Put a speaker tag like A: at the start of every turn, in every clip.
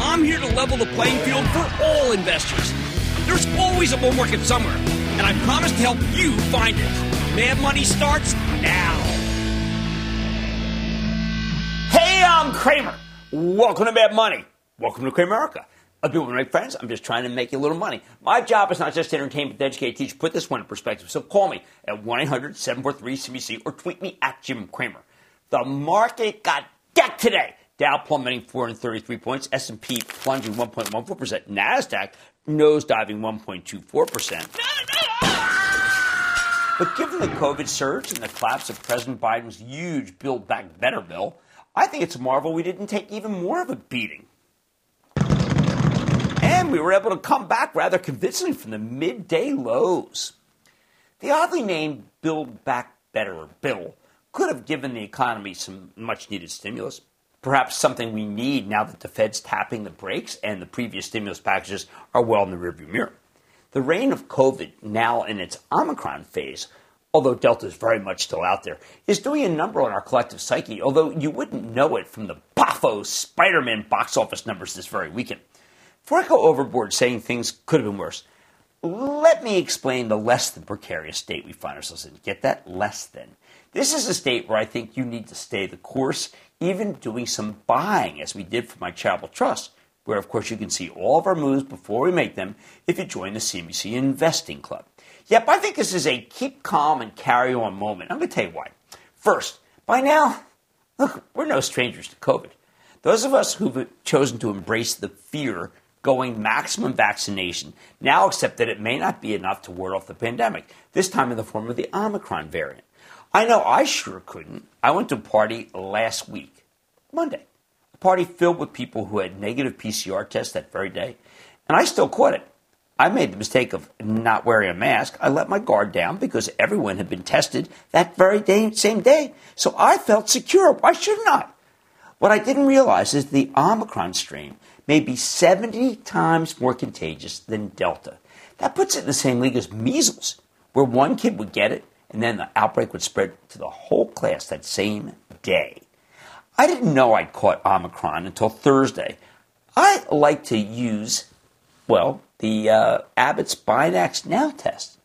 A: I'm here to level the playing field for all investors. There's always a bull market somewhere, and I promise to help you find it. Mad Money starts now. Hey, I'm Cramer. Welcome to Mad Money. Welcome to Cramerica. I've been with my friends. I'm just trying to make you a little money. My job is not just to entertain, but to educate, teach. Put this one in perspective. So call me at 1-800-743-CNBC or tweet me at Jim Cramer. The market got decked today. Dow plummeting 433 points, S&P plunging 1.14%, Nasdaq nosediving 1.24%. But given the COVID surge and the collapse of President Biden's huge Build Back Better bill, I think it's a marvel we didn't take even more of a beating. And we were able to come back rather convincingly from the midday lows. The oddly named Build Back Better bill could have given the economy some much needed stimulus. Perhaps something we need now that the Fed's tapping the brakes and the previous stimulus packages are well in the rearview mirror. The reign of COVID, now in its Omicron phase, although Delta is very much still out there, is doing a number on our collective psyche, although you wouldn't know it from the Boffo Spider Man box office numbers this very weekend. Before I go overboard saying things could have been worse, let me explain the less than precarious state we find ourselves in. Get that? Less than. This is a state where I think you need to stay the course, even doing some buying, as we did for my charitable trust, where, of course, you can see all of our moves before we make them if you join the CNBC Investing Club. Yep, I think this is a keep calm and carry on moment. I'm going to tell you why. First, by now, look, we're no strangers to COVID. Those of us who've chosen to embrace the fear going maximum vaccination now accept that it may not be enough to ward off the pandemic, this time in the form of the Omicron variant. I know I sure couldn't. I went to a party last week, Monday, a party filled with people who had negative PCR tests that very day, and I still caught it. I made the mistake of not wearing a mask. I let my guard down because everyone had been tested that very day, same day. So I felt secure. Why shouldn't I? What I didn't realize is the Omicron strain may be 70 times more contagious than Delta. That puts it in the same league as measles, where one kid would get it and then the outbreak would spread to the whole class that same day. I didn't know I'd caught Omicron until Thursday. I like to use, well, the uh, Abbott's Binax Now test.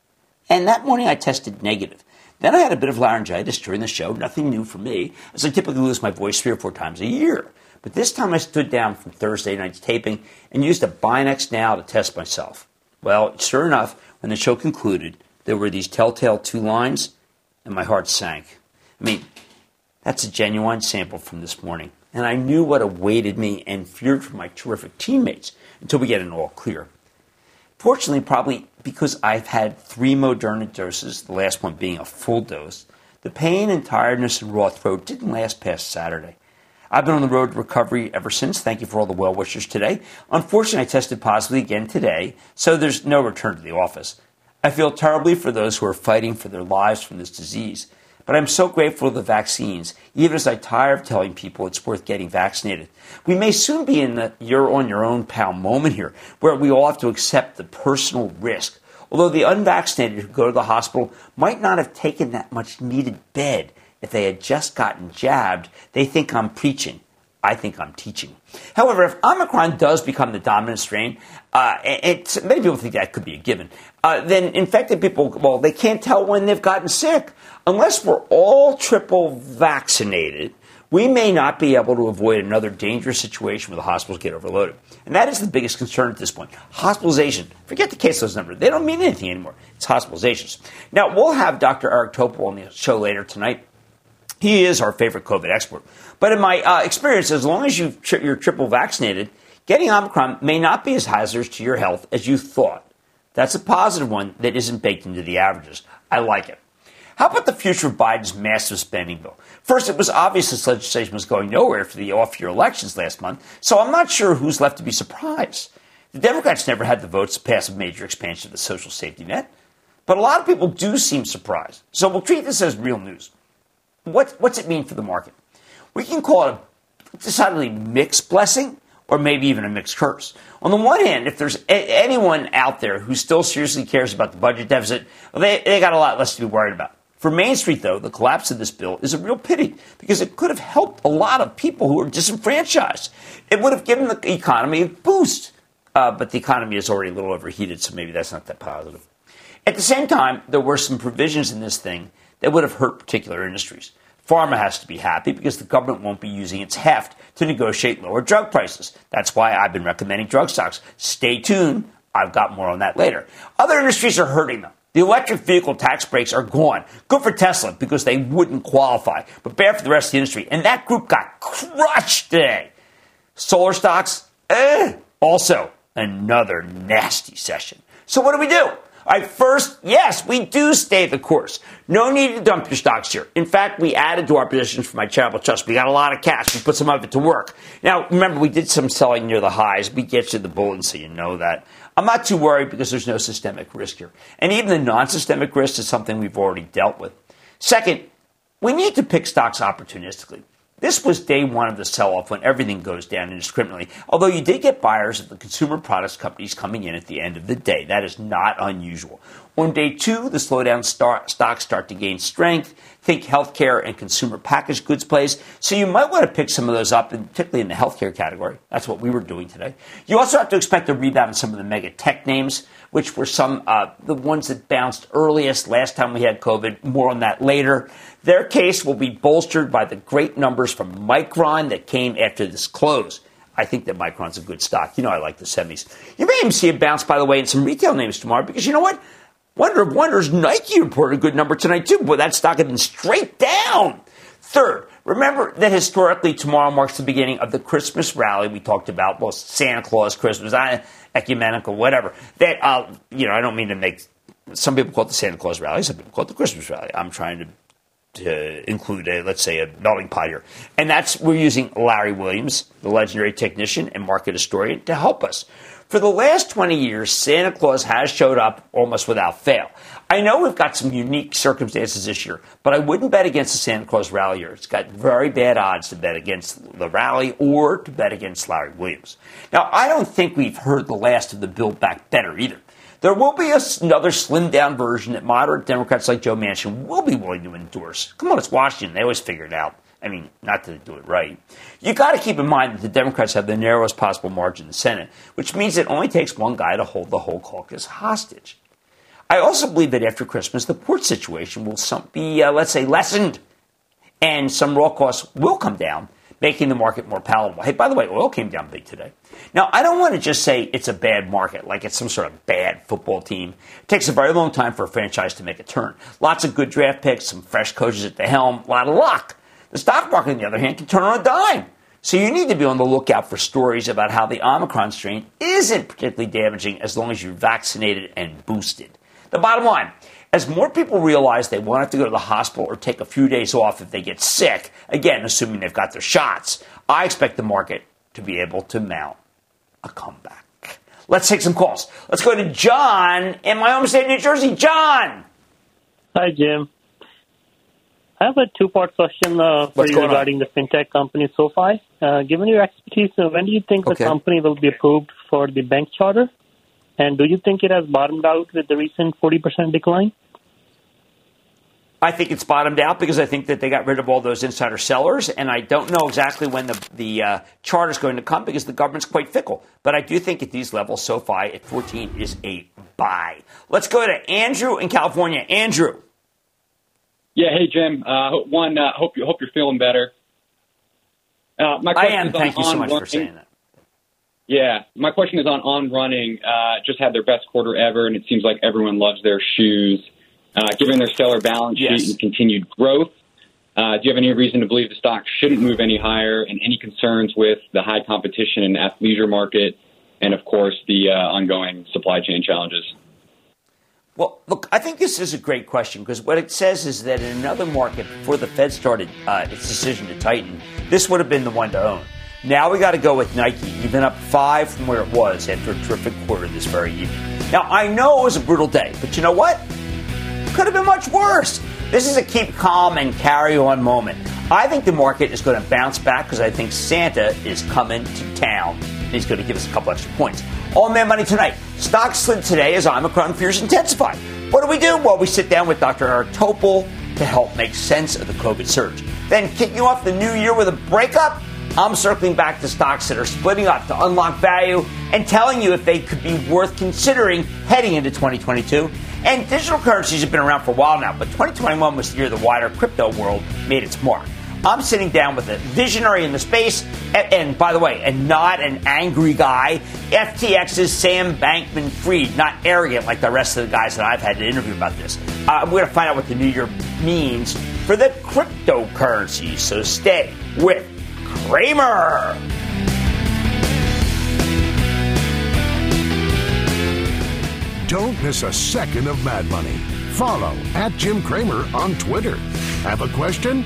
A: And that morning I tested negative. Then I had a bit of laryngitis during the show, nothing new for me, as I typically lose my voice three or four times a year. But this time I stood down from Thursday night's taping and used a Binax Now to test myself. Well, sure enough, when the show concluded, there were these telltale two lines, and my heart sank. I mean, that's a genuine sample from this morning. And I knew what awaited me and feared for my terrific teammates until we get an all clear. Fortunately, probably because I've had three Moderna doses, the last one being a full dose, the pain and tiredness and raw throat didn't last past Saturday. I've been on the road to recovery ever since. Thank you for all the well wishers today. Unfortunately, I tested positively again today, so there's no return to the office. I feel terribly for those who are fighting for their lives from this disease, but I'm so grateful for the vaccines, even as I tire of telling people it's worth getting vaccinated. We may soon be in the you're on your own pal moment here, where we all have to accept the personal risk Although the unvaccinated who go to the hospital might not have taken that much needed bed if they had just gotten jabbed, they think I'm preaching. I think I'm teaching. However, if Omicron does become the dominant strain, uh, it, many people think that could be a given, uh, then infected people, well, they can't tell when they've gotten sick. Unless we're all triple vaccinated, we may not be able to avoid another dangerous situation where the hospitals get overloaded. And that is the biggest concern at this point. Hospitalization. Forget the caseload number. They don't mean anything anymore. It's hospitalizations. Now, we'll have Dr. Eric Topol on the show later tonight. He is our favorite COVID expert. But in my uh, experience, as long as you you're triple vaccinated, getting Omicron may not be as hazardous to your health as you thought. That's a positive one that isn't baked into the averages. I like it. How about the future of Biden's massive spending bill? First, it was obvious this legislation was going nowhere for the off year elections last month, so I'm not sure who's left to be surprised. The Democrats never had the votes to pass a major expansion of the social safety net, but a lot of people do seem surprised. So we'll treat this as real news. What, what's it mean for the market? We can call it a decidedly mixed blessing or maybe even a mixed curse. On the one hand, if there's a- anyone out there who still seriously cares about the budget deficit, well, they, they got a lot less to be worried about. For Main Street, though, the collapse of this bill is a real pity because it could have helped a lot of people who are disenfranchised. It would have given the economy a boost. Uh, but the economy is already a little overheated, so maybe that's not that positive. At the same time, there were some provisions in this thing that would have hurt particular industries. Pharma has to be happy because the government won't be using its heft to negotiate lower drug prices. That's why I've been recommending drug stocks. Stay tuned. I've got more on that later. Other industries are hurting them. The electric vehicle tax breaks are gone. Good for Tesla because they wouldn't qualify, but bad for the rest of the industry. And that group got crushed today. Solar stocks, eh. Also, another nasty session. So what do we do? All right, first, yes, we do stay the course. No need to dump your stocks here. In fact, we added to our positions for my charitable trust. We got a lot of cash. We put some of it to work. Now, remember, we did some selling near the highs. We get you the bulletin so you know that. I'm not too worried because there's no systemic risk here. And even the non systemic risk is something we've already dealt with. Second, we need to pick stocks opportunistically. This was day one of the sell off when everything goes down indiscriminately. Although you did get buyers of the consumer products companies coming in at the end of the day. That is not unusual. On day two, the slowdown start, stocks start to gain strength. Think healthcare and consumer packaged goods plays. So you might want to pick some of those up, particularly in the healthcare category. That's what we were doing today. You also have to expect a rebound in some of the mega tech names, which were some uh, the ones that bounced earliest last time we had COVID. More on that later. Their case will be bolstered by the great numbers from Micron that came after this close. I think that Micron's a good stock. You know, I like the semis. You may even see a bounce, by the way, in some retail names tomorrow because you know what? Wonder of wonders, Nike reported a good number tonight too. Boy, that stock had been straight down. Third, remember that historically tomorrow marks the beginning of the Christmas rally we talked about. Well, Santa Claus, Christmas, ecumenical, whatever. That uh, you know, I don't mean to make. Some people call it the Santa Claus rally. Some people call it the Christmas rally. I'm trying to to include a let's say a melting pot here, and that's we're using Larry Williams, the legendary technician and market historian, to help us. For the last 20 years, Santa Claus has showed up almost without fail. I know we've got some unique circumstances this year, but I wouldn't bet against the Santa Claus rally. It's got very bad odds to bet against the rally or to bet against Larry Williams. Now, I don't think we've heard the last of the Build Back Better either. There will be another slimmed down version that moderate Democrats like Joe Manchin will be willing to endorse. Come on, it's Washington. They always figure it out. I mean, not to do it right. You got to keep in mind that the Democrats have the narrowest possible margin in the Senate, which means it only takes one guy to hold the whole caucus hostage. I also believe that after Christmas, the port situation will some, be, uh, let's say, lessened, and some raw costs will come down, making the market more palatable. Hey, by the way, oil came down big today. Now, I don't want to just say it's a bad market, like it's some sort of bad football team. It takes a very long time for a franchise to make a turn. Lots of good draft picks, some fresh coaches at the helm, a lot of luck. The stock market, on the other hand, can turn on a dime. So you need to be on the lookout for stories about how the Omicron strain isn't particularly damaging as long as you're vaccinated and boosted. The bottom line, as more people realize they won't have to go to the hospital or take a few days off if they get sick, again, assuming they've got their shots, I expect the market to be able to mount a comeback. Let's take some calls. Let's go to John in my home state, New Jersey. John.
B: Hi, Jim. I have a two-part question uh, for
A: What's
B: you
A: going on?
B: regarding the fintech company SoFi. Uh, given your expertise, uh, when do you think
A: Okay.
B: the company will be approved for the bank charter? And do you think it has bottomed out with the recent 40% decline?
A: I think it's bottomed out because I think that they got rid of all those insider sellers, and I don't know exactly when the the uh, chart is going to come because the government's quite fickle. But I do think at these levels, SoFi at 14 is a buy. Let's go to Andrew in California. Andrew.
C: Yeah. Hey, Jim. Uh, one. Uh, hope you hope you're feeling better.
A: Uh, my I am. Thank you so much running. for saying that.
C: Yeah, my question is on on running. Uh, just had their best quarter ever, and it seems like everyone loves their shoes. Uh, given their stellar balance sheet yes. and continued growth, uh, do you have any reason to believe the stock shouldn't move any higher? And any concerns with the high competition in the athleisure market, and of course the uh, ongoing supply chain challenges?
A: Well, look, I think this is a great question because what it says is that in another market, before the Fed started uh, its decision to tighten, this would have been the one to own. Now we got to go with Nike, even up five from where it was after a terrific quarter this very evening. Now I know it was a brutal day, but you know what? Could have been much worse. This is a keep calm and carry on moment. I think the market is going to bounce back because I think Santa is coming to town. He's going to give us a couple extra points. All Mad Money tonight. Stocks slid today as Omicron fears intensify. What do we do? Well, we sit down with Dr. Eric Topol to help make sense of the COVID surge. Then kicking off the new year with a breakup. I'm circling back to stocks that are splitting up to unlock value and telling you if they could be worth considering heading into 2022. And digital currencies have been around for a while now, but 2021 was the year the wider crypto world made its mark. I'm sitting down with a visionary in the space, and, and, by the way, and not an angry guy. FTX's Sam Bankman Fried, not arrogant like the rest of the guys that I've had to interview about this. Uh, we're going to find out what the new year means for the cryptocurrency, so stay with Cramer.
D: Don't miss a second of Mad Money. Follow at Jim Cramer on Twitter. Have a question?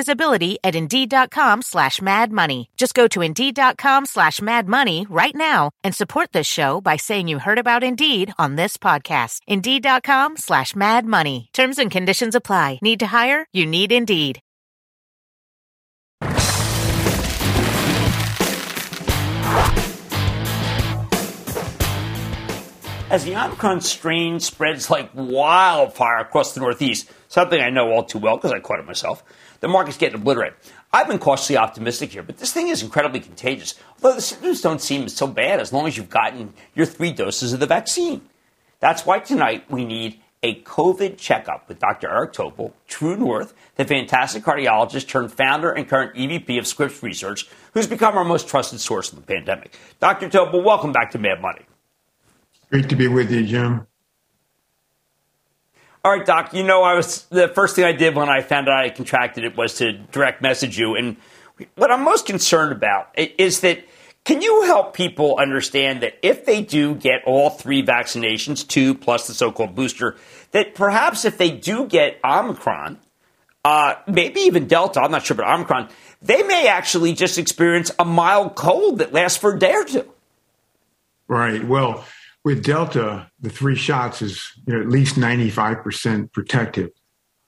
E: visibility at Indeed.com slash Mad Money. Just go to Indeed.com slash Mad Money right now and support this show by saying you heard about Indeed on this podcast. Indeed.com slash Mad Money. Terms and conditions apply. Need to hire? You need Indeed.
A: as the Omicron strain spreads like wildfire across the Northeast, something I know all too well because I caught it myself, the market's getting obliterated. I've been cautiously optimistic here, but this thing is incredibly contagious. Although the symptoms don't seem so bad as long as you've gotten your three doses of the vaccine. That's why tonight we need a COVID checkup with Dr. Eric Topol, True North, the fantastic cardiologist turned founder and current EVP of Scripps Research, who's become our most trusted source in the pandemic. Dr. Topol, welcome back to Mad Money.
F: Great to be with you, Jim.
A: All right, Doc. You know, I was the first thing I did when I found out I contracted it was to direct message you. And what I'm most concerned about is that can you help people understand that if they do get all three vaccinations, two plus the so-called booster, that perhaps if they do get Omicron, uh, maybe even Delta, I'm not sure, but Omicron, they may actually just experience a mild cold that lasts for a day or two.
F: Right. Well, with Delta, the three shots is you know, at least 95% protective.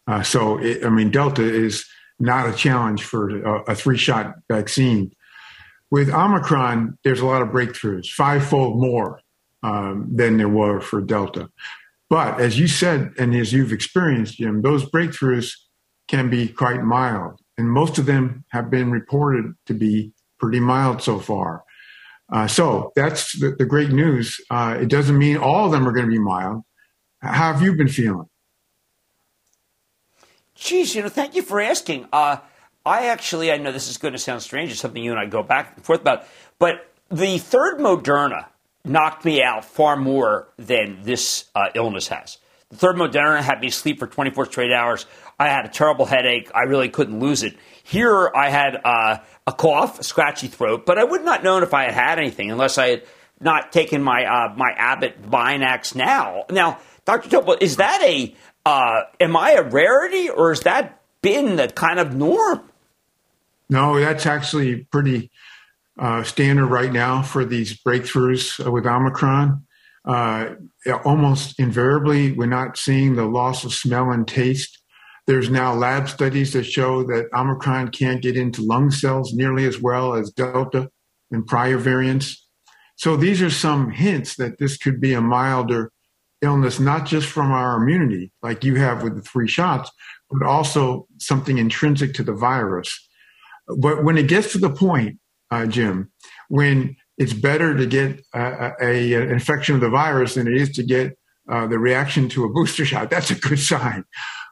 F: Uh, so, it, I mean, Delta is not a challenge for a, a three shot vaccine. With Omicron, there's a lot of breakthroughs, fivefold more um, than there were for Delta. But as you said, and as you've experienced, Jim, those breakthroughs can be quite mild. And most of them have been reported to be pretty mild so far. Uh, so that's the, the great news. Uh, it doesn't mean all of them are going to be mild. How have you been feeling?
A: Geez, you know, thank you for asking. Uh, I actually, I know this is going to sound strange. It's something you and I go back and forth about. But the third Moderna knocked me out far more than this uh, illness has. The third Moderna had me sleep for 24 straight hours. I had a terrible headache. I really couldn't lose it. Here, I had uh, a cough, a scratchy throat, but I would not known if I had had anything unless I had not taken my uh, my Abbott Binax now. Now, Dr. Topol, is that a uh, am I a rarity or has that been the kind of norm?
F: No, that's actually pretty uh, standard right now for these breakthroughs with Omicron. Uh, almost invariably, we're not seeing the loss of smell and taste there's now lab studies that show that Omicron can't get into lung cells nearly as well as Delta and prior variants. So these are some hints that this could be a milder illness, not just from our immunity, like you have with the three shots, but also something intrinsic to the virus. But when it gets to the point, uh, Jim, when it's better to get a, a, an infection of the virus than it is to get uh, the reaction to a booster shot, that's a good sign.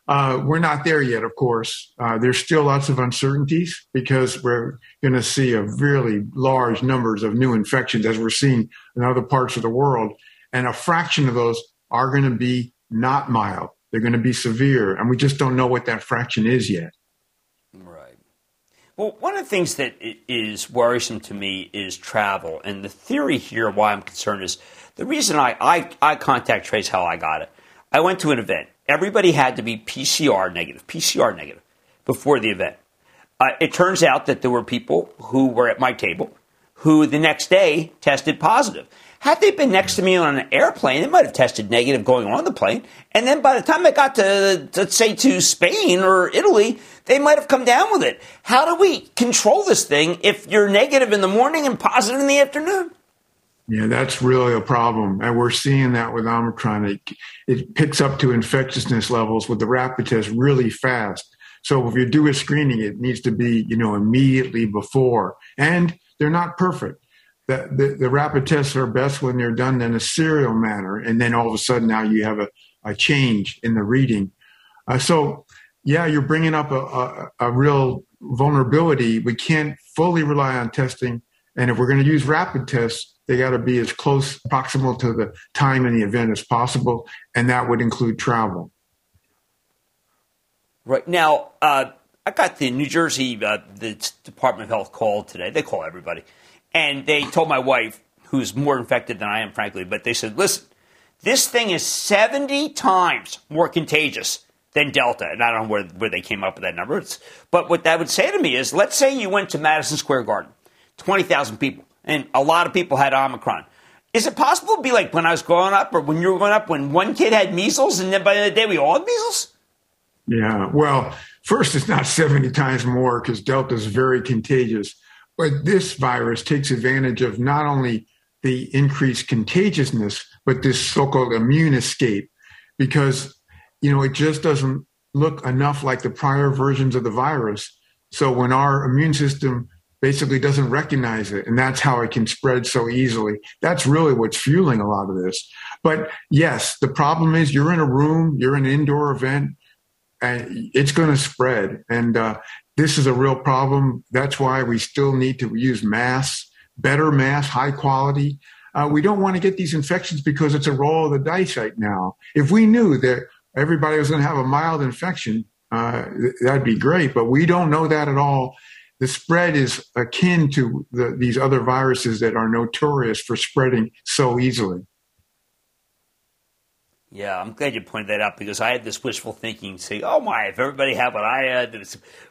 F: Uh, we're not there yet, of course. Uh, there's still lots of uncertainties because we're going to see a really large numbers of new infections as we're seeing in other parts of the world. And a fraction of those are going to be not mild. They're going to be severe. And we just don't know what that fraction is yet.
A: Right. Well, one of the things that is worrisome to me is travel. And the theory here, why I'm concerned, is the reason I, I, I contact Trace how I got it. I went to an event everybody had to be PCR negative, PCR negative before the event. Uh, it turns out that there were people who were at my table who the next day tested positive. Had they been next to me on an airplane, they might have tested negative going on the plane. And then by the time they got to, let's say, to Spain or Italy, they might have come down with it. How do we control this thing if you're negative in the morning and positive in the afternoon?
F: Yeah, that's really a problem. And we're seeing that with Omicron. It, it picks up to infectiousness levels with the rapid test really fast. So if you do a screening, it needs to be, you know, immediately before. And they're not perfect. The, the, the rapid tests are best when they're done in a serial manner. And then all of a sudden now you have a, a change in the reading. Uh, so, yeah, you're bringing up a, a, a real vulnerability. We can't fully rely on testing. And if we're going to use rapid tests, they got to be as close, proximal to the time and the event as possible, and that would include travel.
A: Right now, uh, I got the New Jersey uh, the Department of Health called today. They call everybody, and they told my wife, who's more infected than I am, frankly, but they said, "Listen, this thing is seventy times more contagious." than Delta. And I don't know where, where they came up with that number. It's, but what that would say to me is let's say you went to Madison Square Garden, 20,000 people and a lot of people had Omicron. Is it possible to be like when I was growing up or when you were growing up when one kid had measles and then by the end of the day we all had measles?
F: Yeah, well, first, it's not 70 times more because Delta is very contagious. But this virus takes advantage of not only the increased contagiousness, but this so called immune escape because, you know, it just doesn't look enough like the prior versions of the virus. So when our immune system basically doesn't recognize it. And that's how it can spread so easily. That's really what's fueling a lot of this. But yes, the problem is you're in a room, you're in an indoor event, and it's going to spread. And uh, this is a real problem. That's why we still need to use masks, better masks, high quality. Uh, we don't want to get these infections because it's a roll of the dice right now. If we knew that everybody was going to have a mild infection, uh, that'd be great. But we don't know that at all. The spread is akin to the, these other viruses that are notorious for spreading so easily.
A: Yeah, I'm glad you pointed that out because I had this wishful thinking, saying, "Oh my, if everybody had what I had,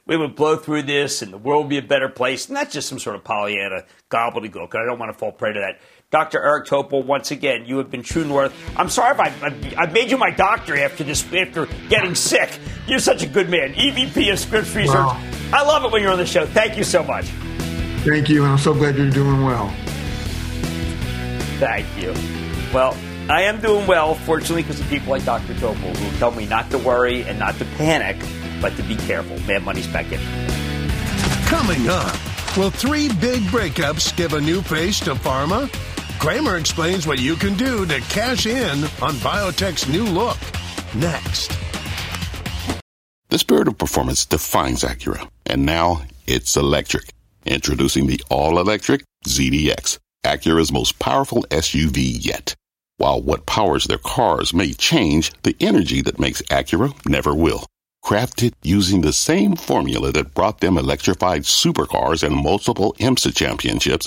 A: we would blow through this, and the world would be a better place." And that's just some sort of Pollyanna gobbledygook. I don't want to fall prey to that. Dr. Eric Topol, once again, you have been true north. I'm sorry if I, I, I made you my doctor after this, after getting sick. You're such a good man. EVP of Scripps Research. Wow. I love it when you're on the show. Thank you so much.
F: Thank you, and I'm so glad you're doing well.
A: Thank you. Well. I am doing well, fortunately, because of people like Dr. Topol who tell me not to worry and not to panic, but to be careful. Mad Money's back in.
D: Coming up, will three big breakups give a new face to pharma? Cramer explains what you can do to cash in on biotech's new look. Next.
G: The spirit of performance defines Acura, and now it's electric. Introducing the all electric ZDX, Acura's most powerful SUV yet. While what powers their cars may change, the energy that makes Acura never will. Crafted using the same formula that brought them electrified supercars and multiple IMSA championships,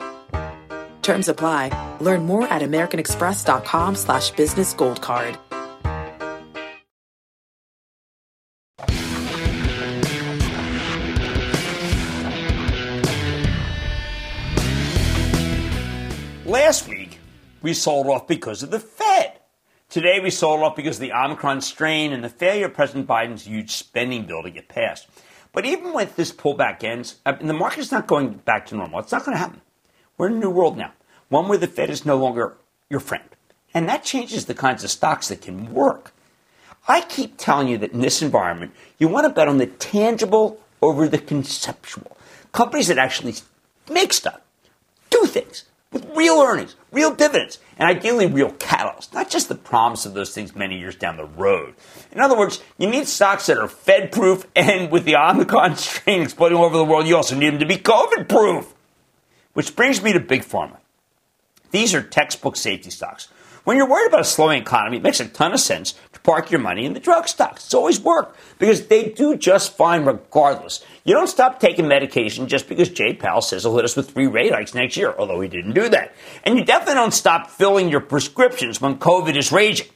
H: Terms apply. Learn more at americanexpress.com slash business gold card.
A: Last week, we sold off because of the Fed. Today, we sold off because of the Omicron strain and the failure of President Biden's huge spending bill to get passed. But even when this pullback ends, uh, the market's not going back to normal, it's not going to happen. We're in a new world now, one where the Fed is no longer your friend. And that changes the kinds of stocks that can work. I keep telling you that in this environment, you want to bet on the tangible over the conceptual. Companies that actually make stuff, do things, with real earnings, real dividends, and ideally real catalysts, not just the promise of those things many years down the road. In other words, you need stocks that are Fed proof, and with the Omicron strain exploding all over the world, you also need them to be COVID proof. Which brings me to Big Pharma. These are textbook safety stocks. When you're worried about a slowing economy, it makes a ton of sense to park your money in the drug stocks. It's always worked because they do just fine regardless. You don't stop taking medication just because Jay Powell says he'll hit us with three rate hikes next year, although he didn't do that. And you definitely don't stop filling your prescriptions when COVID is raging.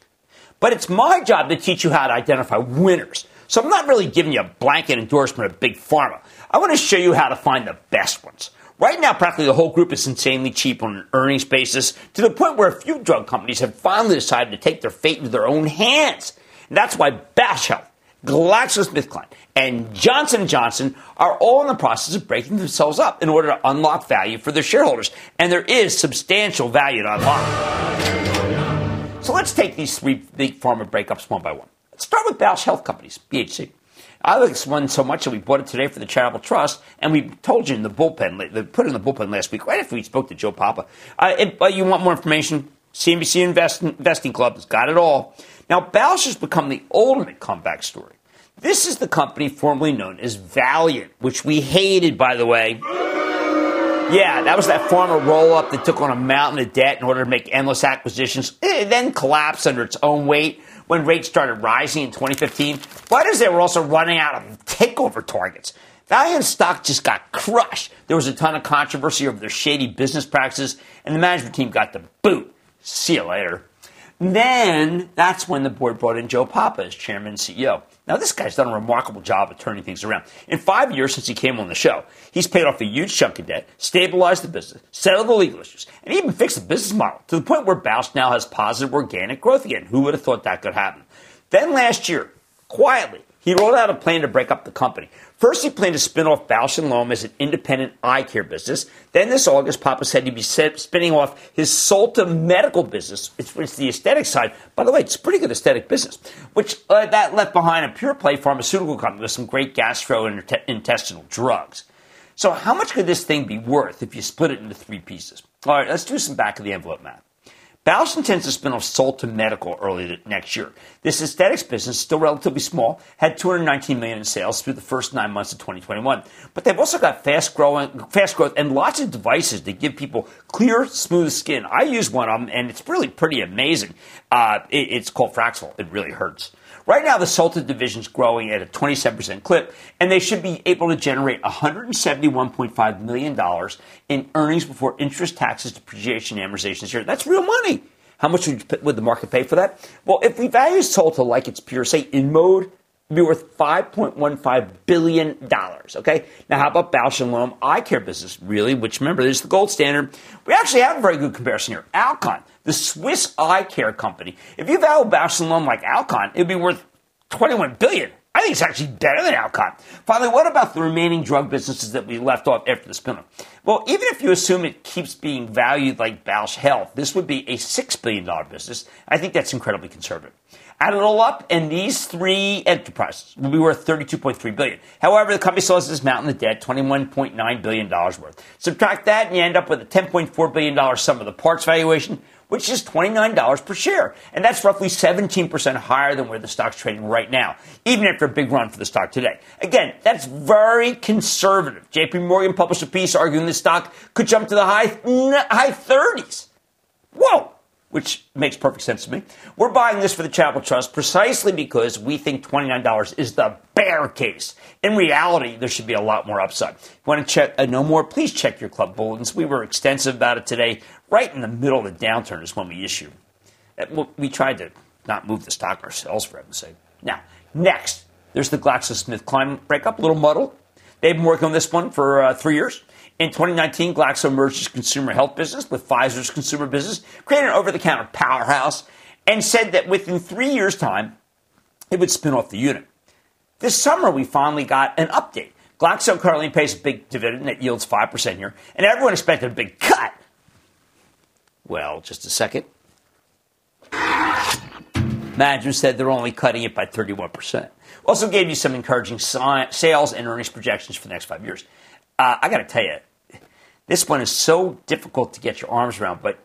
A: But it's my job to teach you how to identify winners. So I'm not really giving you a blanket endorsement of big pharma. I want to show you how to find the best ones. Right now, practically the whole group is insanely cheap on an earnings basis to the point where a few drug companies have finally decided to take their fate into their own hands. And that's why Bausch Health, GlaxoSmithKline, and Johnson & Johnson are all in the process of breaking themselves up in order to unlock value for their shareholders. And there is substantial value to unlock. So let's take these three big pharma breakups one by one. Let's start with Bausch Health Companies, BHC. I like this one so much that we bought it today for the charitable trust, and we told you in the bullpen, they put it in the bullpen last week, right after we spoke to Joe Papa. Uh, but you want more information? CNBC Invest, Investing Club has got it all. Now, Bausch has become the ultimate comeback story. This is the company formerly known as Valeant, which we hated, by the way. Yeah, that was that former roll up that took on a mountain of debt in order to make endless acquisitions. It then collapsed under its own weight when rates started rising in 2015. But as they were also running out of takeover targets. Valeant stock just got crushed. There was a ton of controversy over their shady business practices, and the management team got the boot. See you later. Then that's when the board brought in Joe Papa as chairman and CEO. Now, this guy's done a remarkable job of turning things around. In five years since he came on the show, he's paid off a huge chunk of debt, stabilized the business, settled the legal issues, and even fixed the business model to the point where Bausch now has positive organic growth again. Who would have thought that could happen? Then last year, quietly, he rolled out a plan to break up the company. First, he planned to spin off Bausch & Lomb as an independent eye care business. Then this August, Papa said he'd be spinning off his Solta medical business. It's, it's, the aesthetic side. By the way, it's a pretty good aesthetic business, which uh, that left behind a pure play pharmaceutical company with some great gastrointestinal drugs. So how much could this thing be worth if you split it into three pieces? All right, let's do some back of the envelope math. Bausch intends to spin off Solta Medical early next year. This aesthetics business, still relatively small, had 219 million in sales through the first nine months of 2021. But they've also got fast growing, fast growth, and lots of devices that give people clear, smooth skin. I use one of them, and it's really pretty amazing. Uh, it, it's called Fraxel. It really hurts. Right now, the Solta division is growing at a 27% clip, and they should be able to generate $171.5 million in earnings before interest, taxes, depreciation, and amortization this year. That's real money. How much would, would the market pay for that? Well, if we value Solta like it's pure, say InMode, it'd be worth $5.15 billion. Okay? Now, how about Bausch & Lomb eye care business, really, which remember, is the gold standard. We actually have a very good comparison here. Alcon the Swiss eye care company. If you value Bausch & Lomb like Alcon, it'd be worth 21 billion. I think it's actually better than Alcon. Finally, what about the remaining drug businesses that we left off after the spin-off? Well, even if you assume it keeps being valued like Bausch Health, this would be a $6 billion business. I think that's incredibly conservative. Add it all up, and these three enterprises will be worth 32.3 billion. However, the company still has this mountain of debt, $21.9 billion worth. Subtract that, and you end up with a $10.4 billion sum of the parts valuation, which is $29 per share. And that's roughly 17% higher than where the stock's trading right now, even after a big run for the stock today. Again, that's very conservative. JP Morgan published a piece arguing the stock could jump to the high, high 30s. Whoa! Which makes perfect sense to me. We're buying this for the Chapel Trust precisely because we think $29 is the bear case. In reality, there should be a lot more upside. If you want to check, uh, know more, please check your club bulletins. We were extensive about it today right in the middle of the downturn is when we issued. We tried to not move the stock ourselves, for heaven's sake. Now, next, there's the GlaxoSmithKline breakup, a little muddle. They've been working on this one for uh, three years. In 2019, Glaxo merged its consumer health business with Pfizer's consumer business, created an over the counter powerhouse, and said that within three years' time, it would spin off the unit. This summer, we finally got an update. Glaxo currently pays a big dividend that yields 5% here, and everyone expected a big cut. Well, just a second. Management said they're only cutting it by 31%. Also gave you some encouraging sales and earnings projections for the next five years. Uh, I got to tell you, this one is so difficult to get your arms around, but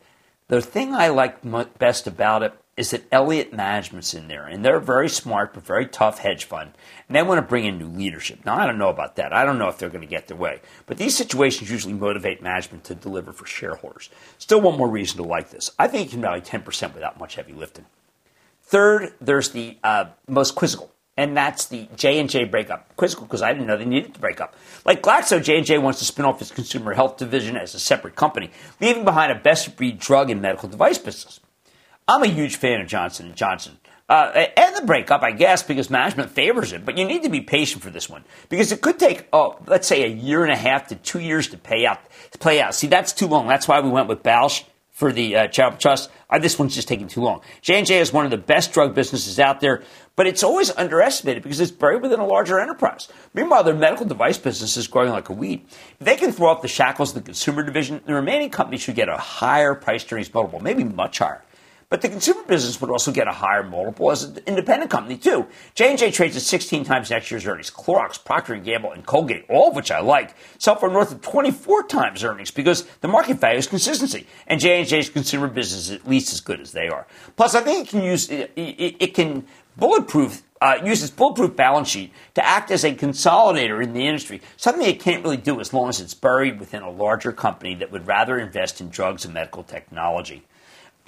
A: the thing I like best about it is that Elliott Management's in there, and they're a very smart but very tough hedge fund, and they want to bring in new leadership. Now, I don't know about that. I don't know if they're going to get their way, but these situations usually motivate management to deliver for shareholders. Still, one more reason to like this. I think you can rally 10% without much heavy lifting. Third, there's the uh, most quizzical, and that's the J and J breakup. Quizzical because I didn't know they needed to break up. Like Glaxo, J and J wants to spin off its consumer health division as a separate company, leaving behind a best-of-breed drug and medical device business. I'm a huge fan of Johnson & Johnson. Uh, and the breakup, I guess, because management favors it. But you need to be patient for this one because it could take, oh, let's say, a year and a half to two years to pay out, to play out. See, that's too long. That's why we went with Bausch for the uh, Charitable Trust. Uh, this one's just taking too long. J and J is one of the best drug businesses out there, but it's always underestimated because it's buried within a larger enterprise. Meanwhile, their medical device business is growing like a weed. If they can throw off the shackles of the consumer division, the remaining companies should get a higher price earnings multiple, maybe much higher. But the consumer business would also get a higher multiple as an independent company too. J&J trades at 16 times next year's earnings. Clorox, Procter & Gamble, and Colgate, all of which I like, sell for north of 24 times earnings because the market values consistency. And J&J's consumer business is at least as good as they are. Plus, I think it can use, it, it, it can bulletproof uh, uses bulletproof balance sheet to act as a consolidator in the industry, something it can't really do as long as it's buried within a larger company that would rather invest in drugs and medical technology.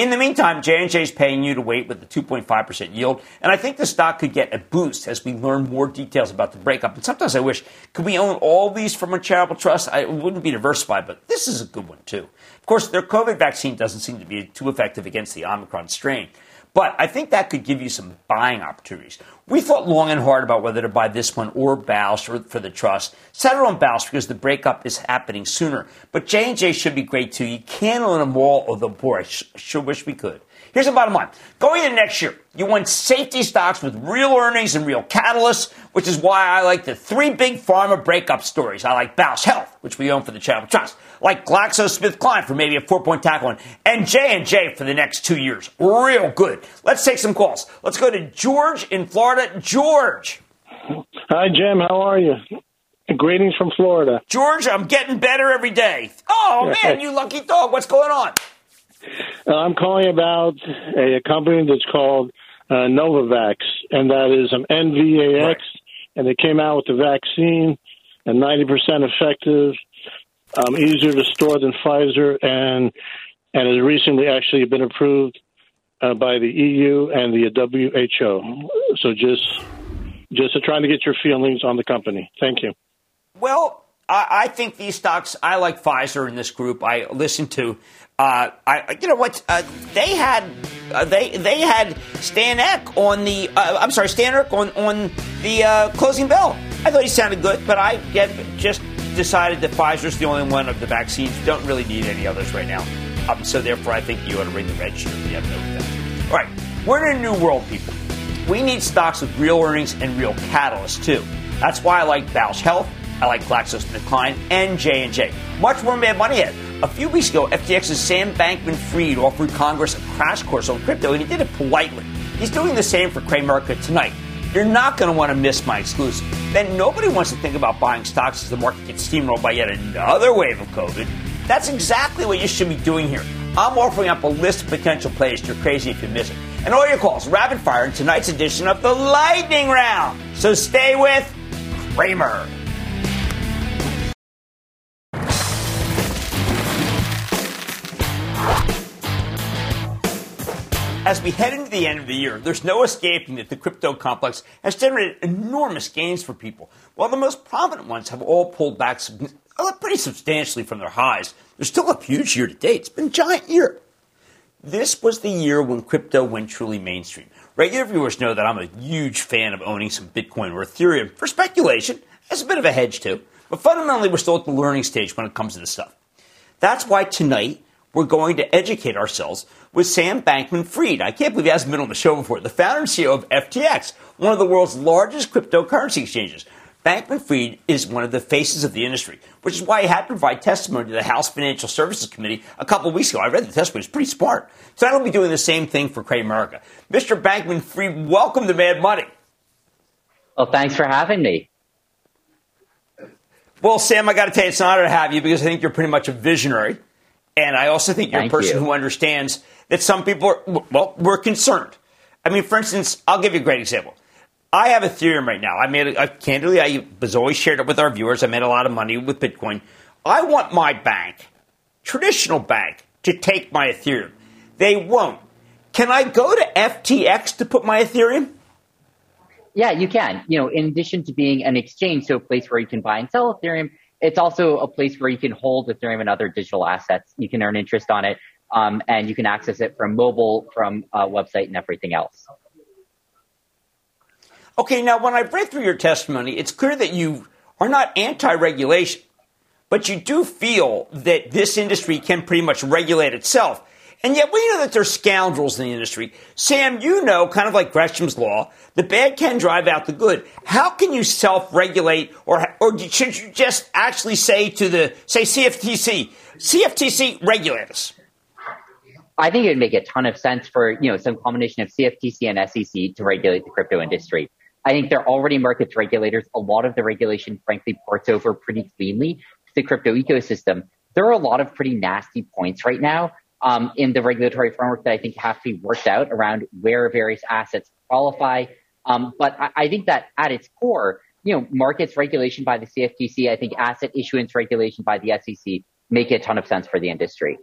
A: In the meantime, J&J is paying you to wait with the 2.5% yield, and I think the stock could get a boost as we learn more details about the breakup. And sometimes I wish, could we own all these from a charitable trust? I, wouldn't be diversified, but this is a good one too. Of course, their COVID vaccine doesn't seem to be too effective against the Omicron strain. But I think that could give you some buying opportunities. We thought long and hard about whether to buy this one or Bausch for, for the trust. Settled on Bausch because the breakup is happening sooner. But J&J should be great too. You can't own them all, although boy, I sh- sure wish we could. Here's the bottom line. Going into next year, you want safety stocks with real earnings and real catalysts, which is why I like the three big pharma breakup stories. I like Bausch Health, which we own for the Charitable Trust, like GlaxoSmithKline for maybe a four-point tackle one, and J&J for the next two years. Real good. Let's take some calls. Let's go to George in Florida. George.
I: Hi, Jim. How are you? Greetings from Florida.
A: George, I'm getting better every day. Oh, man, you lucky dog. What's going on?
I: Uh, I'm calling about a, company that's called uh, Novavax, and that is an NVAX, right. and they came out with the vaccine, and 90% effective, um, easier to store than Pfizer, and and has recently actually been approved uh, by the EU and the WHO. So just just trying to get your feelings on the company. Thank you.
A: Well, I, I think these stocks. I like Pfizer in this group. I listen to. Uh, I, you know what? Uh, they had uh, they they had Stan Erck on the. Uh, I'm sorry, Stan Erck on on the uh, closing bell. I thought he sounded good, but I get just decided that Pfizer's the only one of the vaccines. Don't really need any others right now. Um, so therefore, I think you ought to ring the register if you have no doubt. All right, we're in a new world, people. We need stocks with real earnings and real catalysts too. That's why I like Bausch Health. I like GlaxoSmithKline and J&J. Much more mad money ahead. A few weeks ago, FTX's Sam Bankman-Fried offered Congress a crash course on crypto, and he did it politely. He's doing the same for Cramerica tonight. You're not going to want to miss my exclusive. Then nobody wants to think about buying stocks as the market gets steamrolled by yet another wave of COVID. That's exactly what you should be doing here. I'm offering up a list of potential plays. You're crazy if you miss it. And all your calls rapid fire in tonight's edition of the Lightning Round. So stay with Cramer. As we head into the end of the year, there's no escaping that the crypto complex has generated enormous gains for people. While the most prominent ones have all pulled back uh, pretty substantially from their highs, they're still up huge year to date. It's been a giant year. This was the year when crypto went truly mainstream. Regular viewers know that I'm a huge fan of owning some Bitcoin or Ethereum for speculation, as a bit of a hedge too. But fundamentally, we're still at the learning stage when it comes to this stuff. That's why tonight we're going to educate ourselves with Sam Bankman Fried. I can't believe he hasn't been on the show before. The founder and CEO of FTX, one of the world's largest cryptocurrency exchanges. Bankman Fried is one of the faces of the industry, which is why he had to provide testimony to the House Financial Services Committee a couple of weeks ago. I read the testimony, it's pretty smart. So will be doing the same thing for Cramerica. Mr. Bankman Fried, welcome to Mad Money.
J: Well, thanks for having me.
A: Well, Sam, I got to tell you, it's an honor to have you because I think you're pretty much a visionary. And I also think you're Thank a person you. who understands that some people are, well, we're concerned. I mean, for instance, I'll give you a great example. I have Ethereum right now. I made, a, candidly, I was always shared it with our viewers. I made a lot of money with Bitcoin. I want my bank, traditional bank, to take my Ethereum. They won't. Can I go to FTX to put my Ethereum?
J: Yeah, you can. You know, in addition to being an exchange, so a place where you can buy and sell Ethereum, it's also a place where you can hold Ethereum and other digital assets. You can earn interest on it, um, and you can access it from mobile, from a website, and everything else.
A: Okay, now when I read through your testimony, it's clear that you are not anti-regulation, but you do feel that this industry can pretty much regulate itself. And yet we know that there's scoundrels in the industry. Sam, you know, kind of like Gresham's law, the bad can drive out the good. How can you self-regulate or, or should you just actually say to the, say CFTC, CFTC, regulate us?
J: I think it would make a ton of sense for, you know, some combination of CFTC and SEC to regulate the crypto industry. I think they're already markets regulators. A lot of the regulation, frankly, ports over pretty cleanly to the crypto ecosystem. There are a lot of pretty nasty points right now um, in the regulatory framework that I think have to be worked out around where various assets qualify, Um, but I, I think that at its core, you know, markets regulation by the CFTC, I think asset issuance regulation by the SEC make a ton of sense for the industry.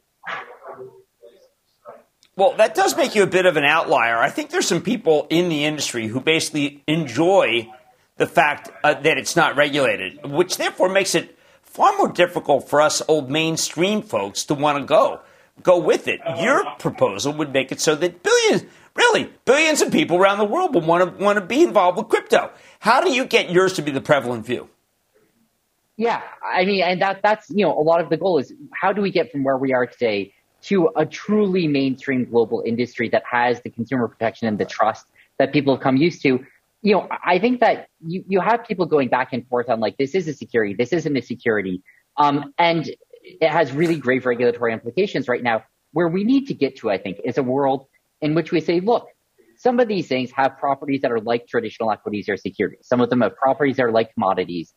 A: Well, that does make you a bit of an outlier. I think there's some people in the industry who basically enjoy the fact uh, that it's not regulated, which therefore makes it far more difficult for us old mainstream folks to want to go go with it. Your proposal would make it so that billions, really billions of people around the world would want to want to be involved with crypto. How do you get yours to be the prevalent view?
J: Yeah, I mean, and that that's you know a lot of the goal is how do we get from where we are today to a truly mainstream global industry that has the consumer protection and the trust that people have come used to. You know, I think that you, you have people going back and forth on like this is a security, this isn't a security, um, and it has really grave regulatory implications right now. Where we need to get to, I think, is a world in which we say, look, some of these things have properties that are like traditional equities or securities. Some of them have properties that are like commodities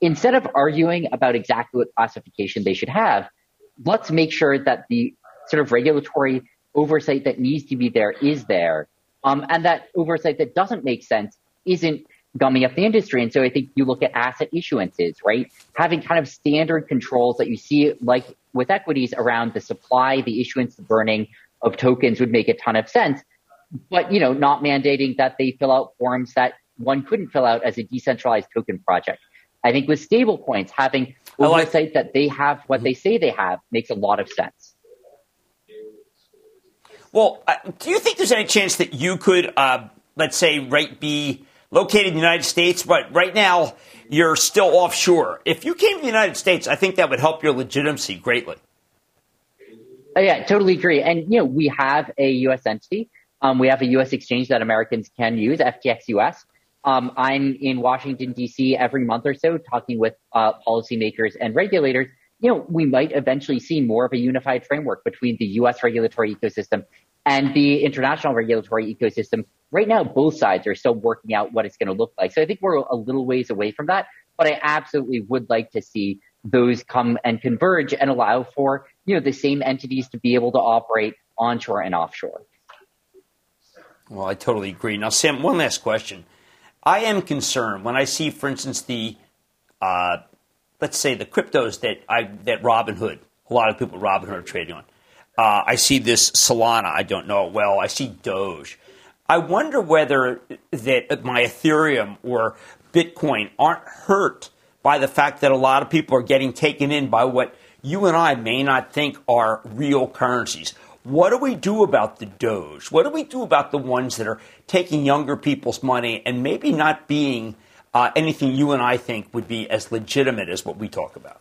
J: instead of arguing about exactly what classification they should have, let's make sure that the sort of regulatory oversight that needs to be there is there. Um, and that oversight that doesn't make sense isn't gumming up the industry. And so I think you look at asset issuances, right? Having kind of standard controls that you see like with equities around the supply, the issuance, the burning of tokens would make a ton of sense. But, you know, not mandating that they fill out forms that one couldn't fill out as a decentralized token project. I think with stablecoins, having oversight like, that they have what they say they have makes a lot of sense.
A: Well, uh, do you think there's any chance that you could, uh, let's say, right, be located in the United States, but right now you're still offshore? If you came to the United States, I think that would help your legitimacy greatly.
J: Uh, yeah, totally agree. And you know, we have a U.S. entity. Um, we have a U.S. exchange that Americans can use, FTX US. Um, I'm in Washington D.C. every month or so, talking with uh, policymakers and regulators. You know, we might eventually see more of a unified framework between the U.S. regulatory ecosystem and the international regulatory ecosystem. Right now, both sides are still working out what it's going to look like. So I think we're a little ways away from that, but I absolutely would like to see those come and converge and allow for you know the same entities to be able to operate onshore and offshore.
A: Well, I totally agree. Now, Sam, one last question. I am concerned when I see, for instance, the uh, let's say the cryptos that I that Robinhood, a lot of people Robinhood are trading on. Uh, I see this Solana. I don't know it well. I see Doge. I wonder whether that my Ethereum or Bitcoin aren't hurt by the fact that a lot of people are getting taken in by what you and I may not think are real currencies. What do we do about the Doge? What do we do about the ones that are taking younger people's money and maybe not being uh, anything you and I think would be as legitimate as what we talk about?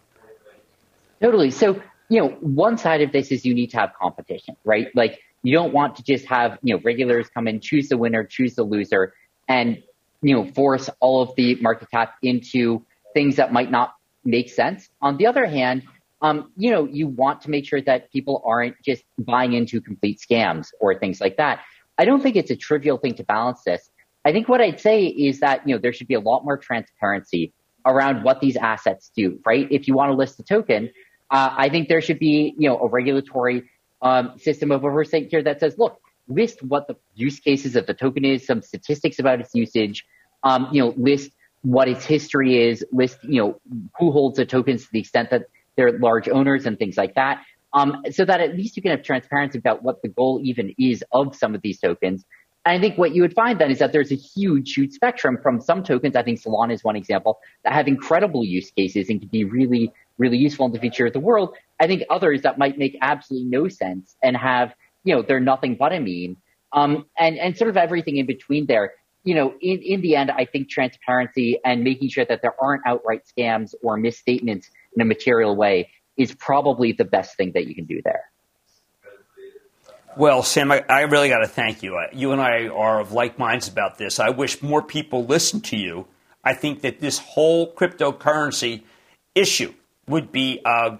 J: Totally. So, you know, one side of this is you need to have competition, right? Like, you don't want to just have, you know, regulars come in, choose the winner, choose the loser, and, you know, force all of the market cap into things that might not make sense. On the other hand, um, you know, you want to make sure that people aren't just buying into complete scams or things like that. I don't think it's a trivial thing to balance this. I think what I'd say is that, you know, there should be a lot more transparency around what these assets do, right? If you want to list a token, uh, I think there should be, you know, a regulatory um, system of oversight here that says, look, list what the use cases of the token is, some statistics about its usage, um, you know, list what its history is, list, you know, who holds the tokens to the extent that they're large owners and things like that. Um, so that at least you can have transparency about what the goal even is of some of these tokens. I think what you would find then is that there's a huge, huge spectrum from some tokens. I think Solana is one example that have incredible use cases and can be really, really useful in the future of the world. I think others that might make absolutely no sense and have, you know, they're nothing but a meme. Um, and, and sort of everything in between there. You know, in, in the end, I think transparency and making sure that there aren't outright scams or misstatements in a material way is probably the best thing that you can do there.
A: Well, Sam, I, I really got to thank you. You and I are of like minds about this. I wish more people listened to you. I think that this whole cryptocurrency issue would be, uh,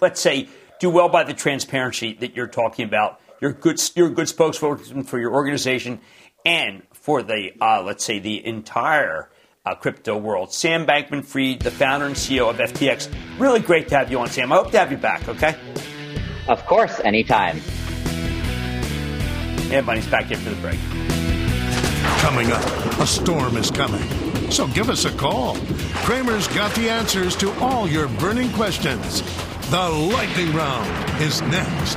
A: let's say, do well by the transparency that you're talking about. You're good. You're a good spokesperson for your organization and for the, uh, let's say, the entire uh, crypto world. Sam Bankman Fried, the founder and CEO of FTX. Really great to have you on, Sam. I hope to have you back, okay?
J: Of course, anytime.
A: And Money's back after the break.
D: Coming up, a storm is coming. So give us a call. Cramer's got the answers to all your burning questions. The lightning round is next.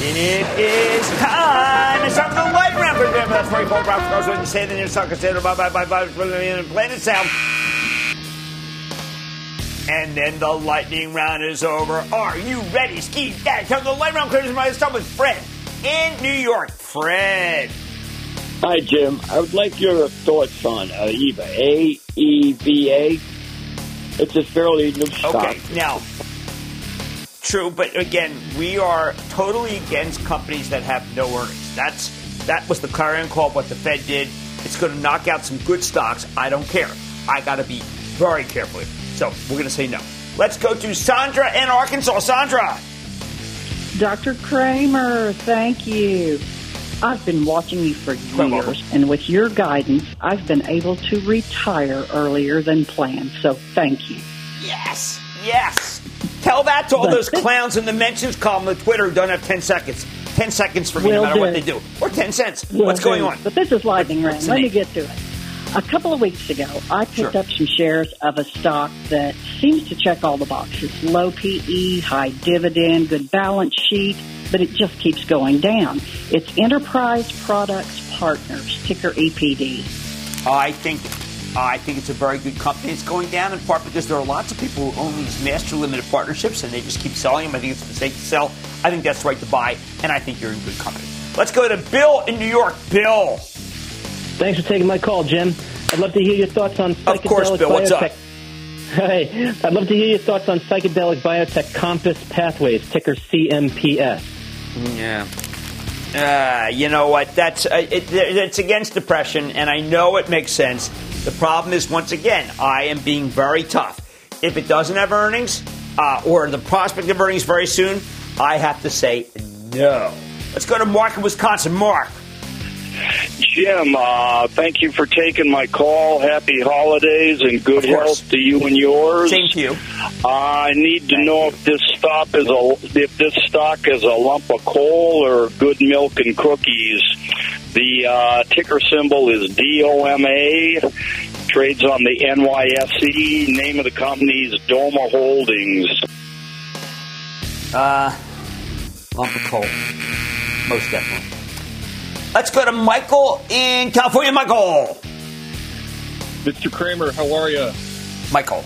A: And it is time. It's time for the light round. Remember, that's where you pull goes when you say you suck and say bye bye bye bye, planet sound. And then the lightning round is over. Are you ready? Ski Dad, come to the lightning round. Clears my start with Fred in New York. Fred.
K: Hi, Jim. I would like your thoughts on uh, EVA. A E V A. It's a fairly new stock.
A: Okay, now, true, but again, we are totally against companies that have no earnings. That's that was the clarion call what the Fed did. It's going to knock out some good stocks. I don't care. I got to be very careful. So we're going to say no. Let's go to Sandra in Arkansas. Sandra.
L: Dr. Cramer, thank you. I've been watching you for years, and with your guidance, I've been able to retire earlier than planned. So thank you.
A: Yes, yes. Tell that to all those clowns in the mentions column on Twitter who don't have 10 seconds. 10 seconds for me,
L: Will
A: no matter what they do. Or 10 cents.
L: Will
A: What's going on?
L: But this is lightning round. Let me get to it. A couple of weeks ago, I picked
A: Sure.
L: up some shares of a stock that seems to check all the boxes. Low PE, high dividend, good balance sheet, but it just keeps going down. It's Enterprise Products Partners, ticker EPD.
A: I think I think it's a very good company. It's going down in part because there are lots of people who own these master limited partnerships and they just keep selling them. I think it's a mistake to sell. I think that's right to buy, and I think you're in good company. Let's go to Bill in New York. Bill.
M: Thanks for taking my call, Jim. I'd love to hear your thoughts on psychedelic
A: Of course, Bill. What's
M: biotech.
A: up?
M: Hey, I'd love to hear your thoughts on psychedelic biotech Compass Pathways, ticker CMPS.
A: Yeah. Uh, you know what? That's uh, it, it's against depression, and I know it makes sense. The problem is, once again, I am being very tough. If it doesn't have earnings, uh, or the prospect of earnings very soon, I have to say no. Let's go to Mark in Wisconsin. Mark.
N: Jim, uh, thank you for taking my call. Happy holidays and good health to you and yours.
A: Thank you.
N: I need to know if this stock is a if this stock is a lump of coal or good milk and cookies. The uh, ticker symbol is DOMA. Trades on the NYSE. Name of the company is Doma Holdings.
A: Uh, lump of coal. Most definitely. Let's go to Michael in California. Michael.
O: Mr. Cramer, how are you?
A: Michael.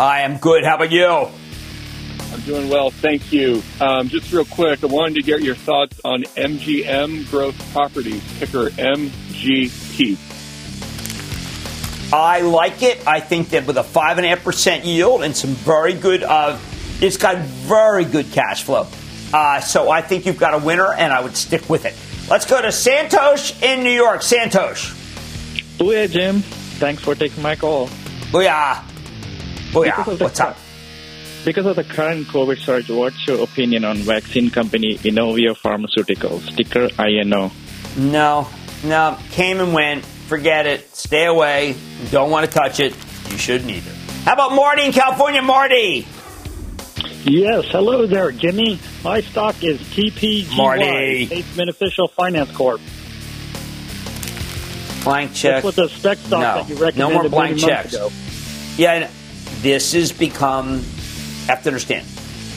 A: I am good. How about you?
O: I'm doing well, thank you. Um, just real quick, I wanted to get your thoughts on MGM Growth Properties, ticker MGP.
A: I like it. I think that with a five and a half percent yield and some very good, uh, it's got very good cash flow. Uh, so I think you've got a winner, and I would stick with it. Let's go to Santosh in New York. Santosh.
P: Booyah, Jim. Thanks for taking my call.
A: Booyah. Booyah.
P: the
A: What's up?
P: Because of the current COVID surge, what's your opinion on vaccine company Inovio Pharmaceuticals, ticker INO?
A: No, no. Came and went. Forget it. Stay away. Don't want to touch it. You shouldn't either. How about Marty in California? Marty.
Q: Yes, hello there, Jimmy. My stock is TPGY,
A: Marty.
Q: State Beneficial Finance Corp.
A: Blank check.
Q: Was a SPAC stock
A: no.
Q: that you recommended
A: no more blank checks.
Q: ago.
A: Yeah, and this has become. I Have to understand,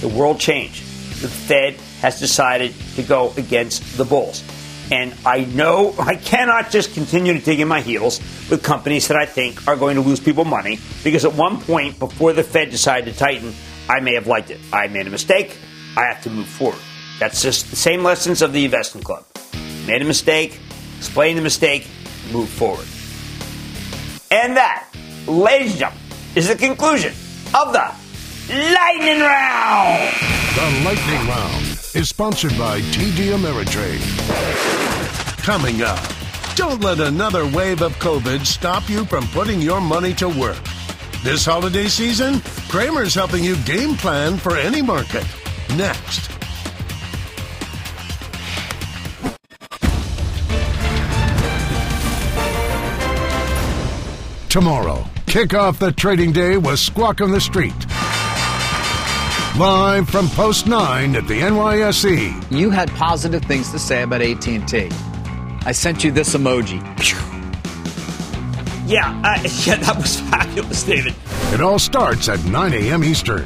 A: the world changed. The Fed has decided to go against the bulls, and I know I cannot just continue to dig in my heels with companies that I think are going to lose people money because at one point before the Fed decided to tighten, I may have liked it. I made a mistake. I have to move forward. That's just the same lessons of the investment club. Made a mistake, explain the mistake, move forward. And that, ladies and gentlemen, is the conclusion of the Lightning Round.
D: The Lightning Round is sponsored by TD Ameritrade. Coming up, don't let another wave of COVID stop you from putting your money to work. This holiday season, Cramer's helping you game plan for any market. Next. Tomorrow, kick off the trading day with Squawk on the Street. Live from Post 9 at the NYSE.
R: You had positive things to say about AT&T. I sent you this emoji.
A: Yeah, uh, yeah, that was fabulous, David.
D: It all starts at 9 a.m. Eastern.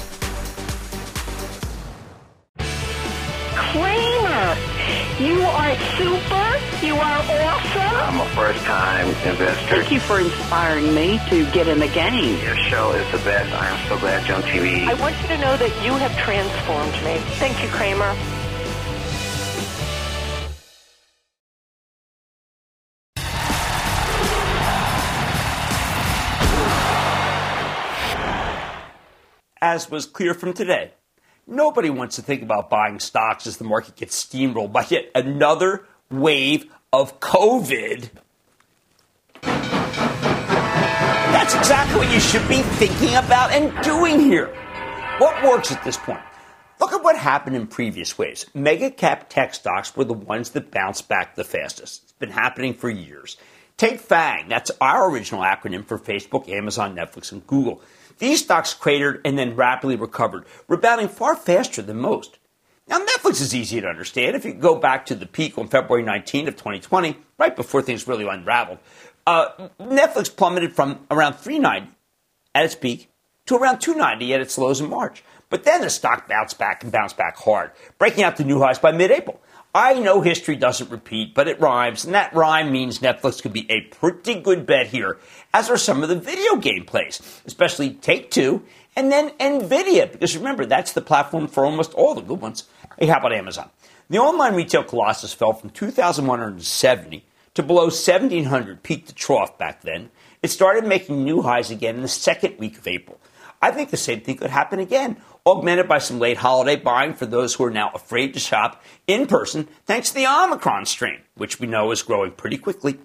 S: you are super. You are awesome.
T: I'm a first time investor.
L: Thank you for inspiring me to get in the game.
T: Your show is the best. I am so glad you're on TV.
S: I want you to know that you have transformed me. Thank you, Cramer.
A: As was clear from today, nobody wants to think about buying stocks as the market gets steamrolled by yet another wave of COVID. That's exactly what you should be thinking about and doing here. What works at this point? Look at what happened in previous waves. Mega cap tech stocks were the ones that bounced back the fastest. It's been happening for years. Take FANG, that's our original acronym for Facebook, Amazon, Netflix, and Google. These stocks cratered and then rapidly recovered, rebounding far faster than most. Now, Netflix is easy to understand. If you go back to the peak on February 19 of 2020, right before things really unraveled, uh, Netflix plummeted from around 390 at its peak to around 290 at its lows in March. But then the stock bounced back and bounced back hard, breaking out to new highs by mid-April. I know history doesn't repeat, but it rhymes, and that rhyme means Netflix could be a pretty good bet here, as are some of the video game plays, especially Take Two and then Nvidia, because remember, that's the platform for almost all the good ones. Hey, how about Amazon? The online retail colossus fell from 2,170 to below 1,700 peak to trough back then. It started making new highs again in the second week of April. I think the same thing could happen again, augmented by some late holiday buying for those who are now afraid to shop in person thanks to the Omicron strain, which we know is growing pretty quickly.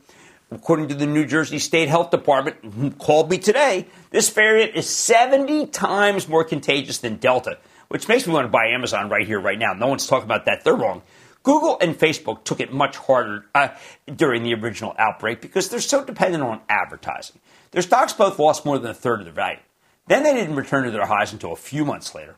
A: According to the New Jersey State Health Department, who called me today, this variant is 70 times more contagious than Delta, which makes me want to buy Amazon right here, right now. No one's talking about that. They're wrong. Google and Facebook took it much harder uh, during the original outbreak because they're so dependent on advertising. Their stocks both lost more than a third of their value. Then they didn't return to their highs until a few months later.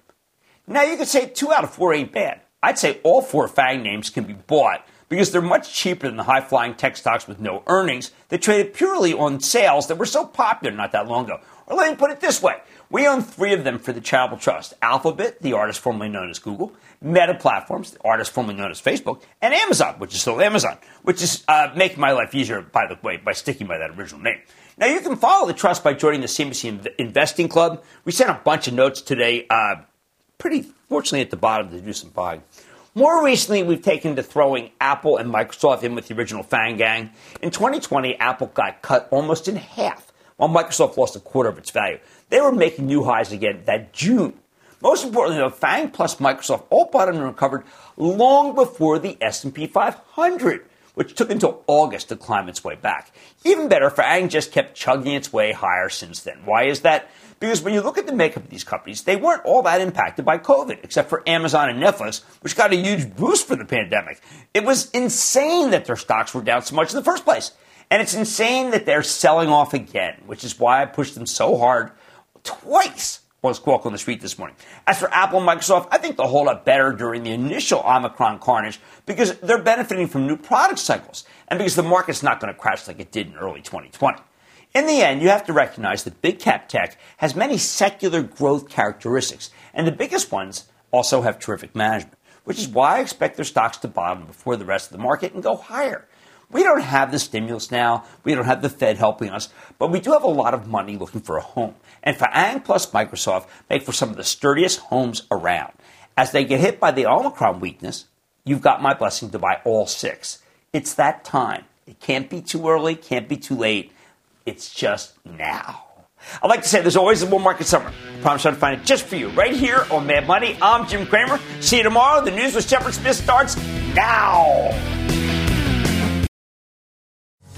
A: Now you could say two out of four ain't bad. I'd say all four FANG names can be bought because they're much cheaper than the high flying tech stocks with no earnings that traded purely on sales that were so popular not that long ago. Or let me put it this way we own three of them for the Charitable Trust Alphabet, the artist formerly known as Google, Meta Platforms, the artist formerly known as Facebook, and Amazon, which is still Amazon, which is uh, making my life easier, by the way, by sticking by that original name. Now, you can follow the trust by joining the CNBC Investing Club. We sent a bunch of notes today, uh, pretty fortunately at the bottom to do some buying. More recently, we've taken to throwing Apple and Microsoft in with the original FANG gang. In 2020, Apple got cut almost in half, while Microsoft lost a quarter of its value. They were making new highs again that June. Most importantly, though, FANG plus Microsoft all bottomed and recovered long before the S&P 500 which took until August to climb its way back. Even better, FANG just kept chugging its way higher since then. Why is that? Because when you look at the makeup of these companies, they weren't all that impacted by COVID, except for Amazon and Netflix, which got a huge boost for the pandemic. It was insane that their stocks were down so much in the first place. And it's insane that they're selling off again, which is why I pushed them so hard twice on Squawk on the Street this morning. As for Apple and Microsoft, I think they'll hold up better during the initial Omicron carnage because they're benefiting from new product cycles and because the market's not going to crash like it did in early 2020. In the end, you have to recognize that big cap tech has many secular growth characteristics, and the biggest ones also have terrific management, which is why I expect their stocks to bottom before the rest of the market and go higher. We don't have the stimulus now. We don't have the Fed helping us, but we do have a lot of money looking for a home. And FANG plus Microsoft make for some of the sturdiest homes around. As they get hit by the Omicron weakness, you've got my blessing to buy all six. It's that time. It can't be too early, can't be too late. It's just now. I'd like to say there's always a bull market summer. I promise I'll find it just for you right here on Mad Money. I'm Jim Cramer. See you tomorrow. The news with Shepard Smith starts now.